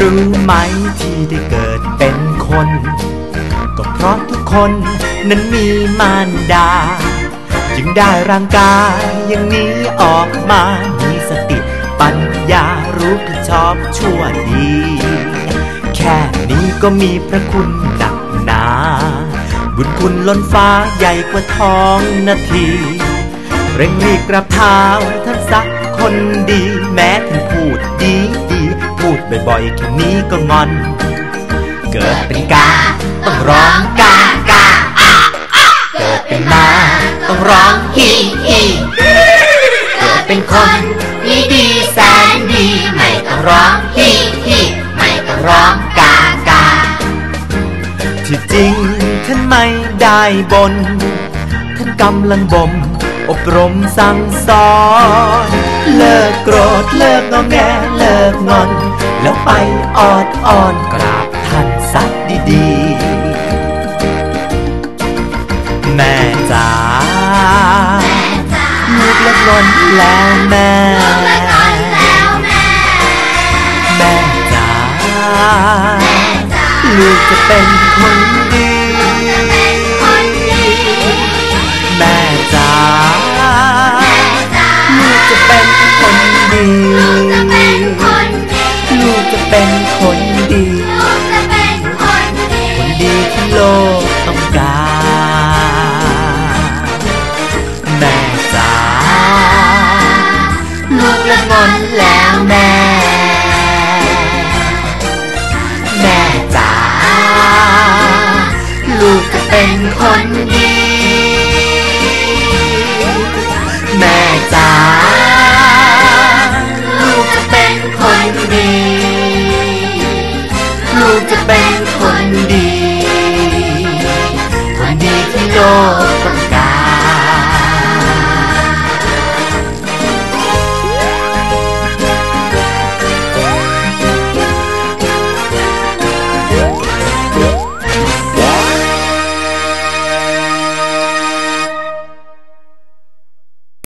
รู้ไหมที่ได้เกิดเป็นคน ก็เพราะทุกคนนั้นมีมารดา จึงได้ร่างกายอย่างนี้ออกมา มีสติปัญญารู้ผิดชอบชั่วดี แค่นี้ก็มีพระคุณหนักหนา บุญคุณล้นฟ้าใหญ่กว่าท้องนาที เร่งรีบกราบเท้าท่านสักคนดีแม้ท่านพูดดี บ่อยๆแค่นี้ก็งอน เกิดเป็นกาต้องร้องกากาเกิดเป็นมาต้องร้องฮีฮีเกิดเป็นคนดีดีแสนดีไม่ต้องร้องฮีฮีไม่ต้องร้องกากาที่จริงท่านไม่ได้บนท่านกำลังบ่มอบรมสั่งสอน เลิกโกรธเลิกงอแงเลิกงอน แล้วไปออดอ้อนกราบท่านสักดีๆ แม่จ๋าลูกเลิกงอนแล้วแม่ แม่จ๋าลูกจะเป็นคนดี แม่จ๋าลูกจะเป็นคนดี ลูกจะเป็นคนดี คนดีที่โลกต้องการ แม่จ๋าลูกละงอนแล้วแม่ แม่จ๋าลูกจะเป็นคนดี no.